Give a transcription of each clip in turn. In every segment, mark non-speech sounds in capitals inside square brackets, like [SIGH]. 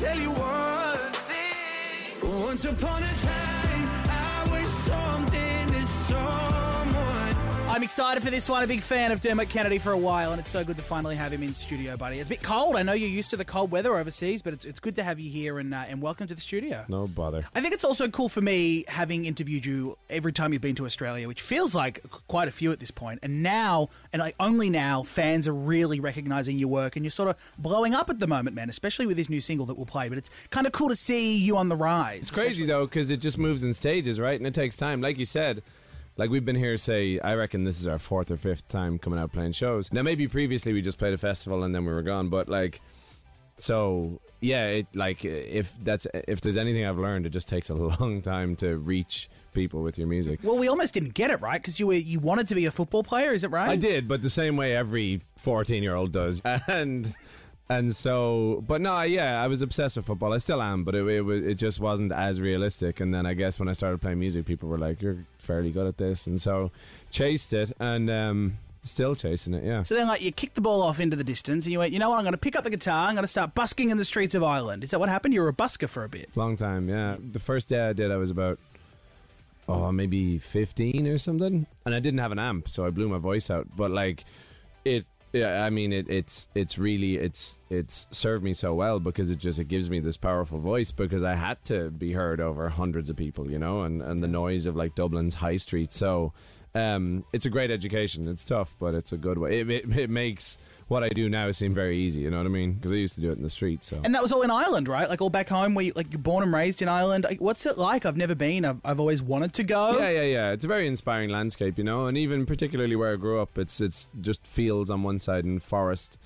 tell you one thing. Once upon a time, I'm excited for this one. A big fan of Dermot Kennedy for a while, and it's so good to finally have him in studio, buddy. It's a bit cold. I know you're used to the cold weather overseas, but it's, it's good to have you here and uh, and welcome to the studio. No bother. I think it's also cool for me having interviewed you every time you've been to Australia, which feels like quite a few at this point. And now, and like only now, fans are really recognizing your work, and you're sort of blowing up at the moment, man. Especially with this new single that we'll play. But it's kind of cool to see you on the rise. It's crazy though because it just moves in stages, right? And it takes time. Like you said, like we've been here. Say, I reckon this is our fourth or fifth time coming out playing shows. Now, maybe previously we just played a festival and then we were gone, but like. So yeah, it like if that's if there's anything I've learned, it just takes a [LAUGHS] long time to reach people with your music. Well, we almost didn't get it right because you were you wanted to be a football player. Is it right? I did, but the same way every 14 year old does. [LAUGHS] And and so, but no, yeah, I was obsessed with football. I still am, but it it, it just wasn't as realistic. And then I guess when I started playing music, people were like, "You're fairly good at this," and so chased it and. um Still chasing it, yeah. So then, like, you kicked the ball off into the distance, and you went, you know what? I'm going to pick up the guitar. I'm going to start busking in the streets of Ireland. Is that what happened? You were a busker for a bit. Long time, yeah. The first day I did, I was about oh maybe 15 or something, and I didn't have an amp, so I blew my voice out. But like it, yeah, I mean it, it's it's really it's it's served me so well because it just it gives me this powerful voice because I had to be heard over hundreds of people, you know, and and the noise of like Dublin's high street. So um, it's a great education. It's tough, but it's a good way. It, it, it makes what I do now seem very easy. You know what I mean? Because I used to do it in the street. So And that was all in Ireland, right? Like all back home, where you, like you're born and raised in Ireland. Like, What's it like? I've never been. I've, I've always wanted to go. Yeah, yeah, yeah. It's a very inspiring landscape, you know, and even particularly where I grew up, it's it's just fields on one side and forest,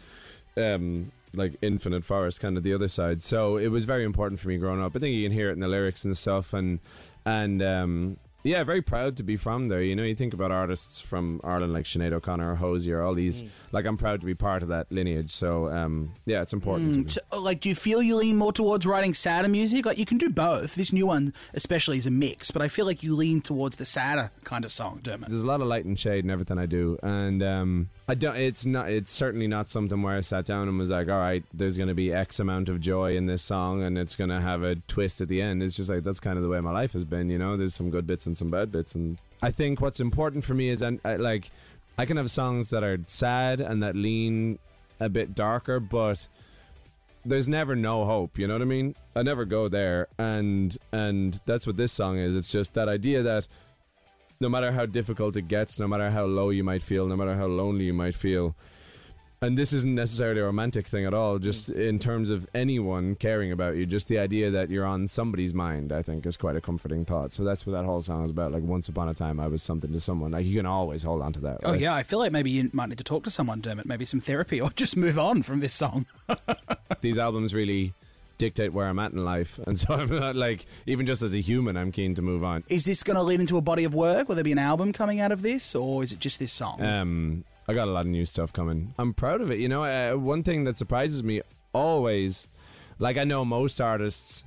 um, like infinite forest, kind of the other side. So it was very important for me growing up. I think you can hear it in the lyrics and stuff, and and um, yeah, very proud to be from there. You know, you think about artists from Ireland like Sinead O'Connor, or Hozier, all these. Like, I'm proud to be part of that lineage. So um, yeah, it's important. me. So, uh, like, do you feel you lean more towards writing sadder music? Like, you can do both. This new one, especially, is a mix. But I feel like you lean towards the sadder kind of song, Dermot. There's a lot of light and shade in everything I do, and um, I don't. It's not. It's certainly not something where I sat down and was like, "All right, there's going to be X amount of joy in this song, and it's going to have a twist at the end." It's just like that's kind of the way my life has been. You know, there's some good bits and some bad bits, and I think what's important for me is, and like, I can have songs that are sad and that lean a bit darker, but there's never no hope you know what i mean? I never go there and and that's what this song is. It's just that idea that no matter how difficult it gets no matter how low you might feel no matter how lonely you might feel and this isn't necessarily a romantic thing at all just in terms of anyone caring about you just the idea that you're on somebody's mind i think is quite a comforting thought so that's what that whole song is about like once upon a time i was something to someone like you can always hold on to that Oh right? yeah, I feel like maybe you might need to talk to someone, Dermot. Maybe some therapy, or [LAUGHS] just move on from this song. [LAUGHS] these albums really dictate where I'm at in life, and so [LAUGHS] I'm not like even just as a human, I'm keen to move on. Is this going to lead into a body of work? Will there be an album coming out of this, or is it just this song? Um, I got a lot of new stuff coming. I'm proud of it. You know, uh, one thing that surprises me always, like I know most artists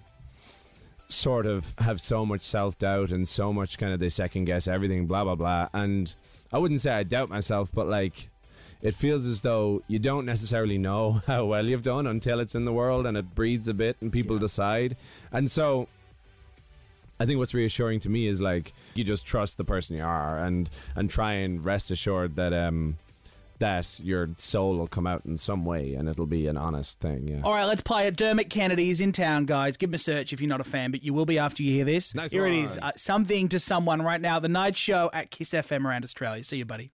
sort of have so much self doubt and so much kind of they second guess everything, blah blah blah. And I wouldn't say I doubt myself, but like it feels as though you don't necessarily know [LAUGHS] how well you've done until it's in the world and it breathes a bit and people decide. And so I think what's reassuring to me is like you just trust the person you are and and try and rest assured that um that your soul will come out in some way and it'll be an honest thing. Yeah. All right, let's play it. Dermot Kennedy is in town, guys. Give him a search if you're not a fan, but you will be after you hear this. Nice Here it one. is. Uh, something to someone right now. The night show at Kiss FM around Australia. See you, buddy.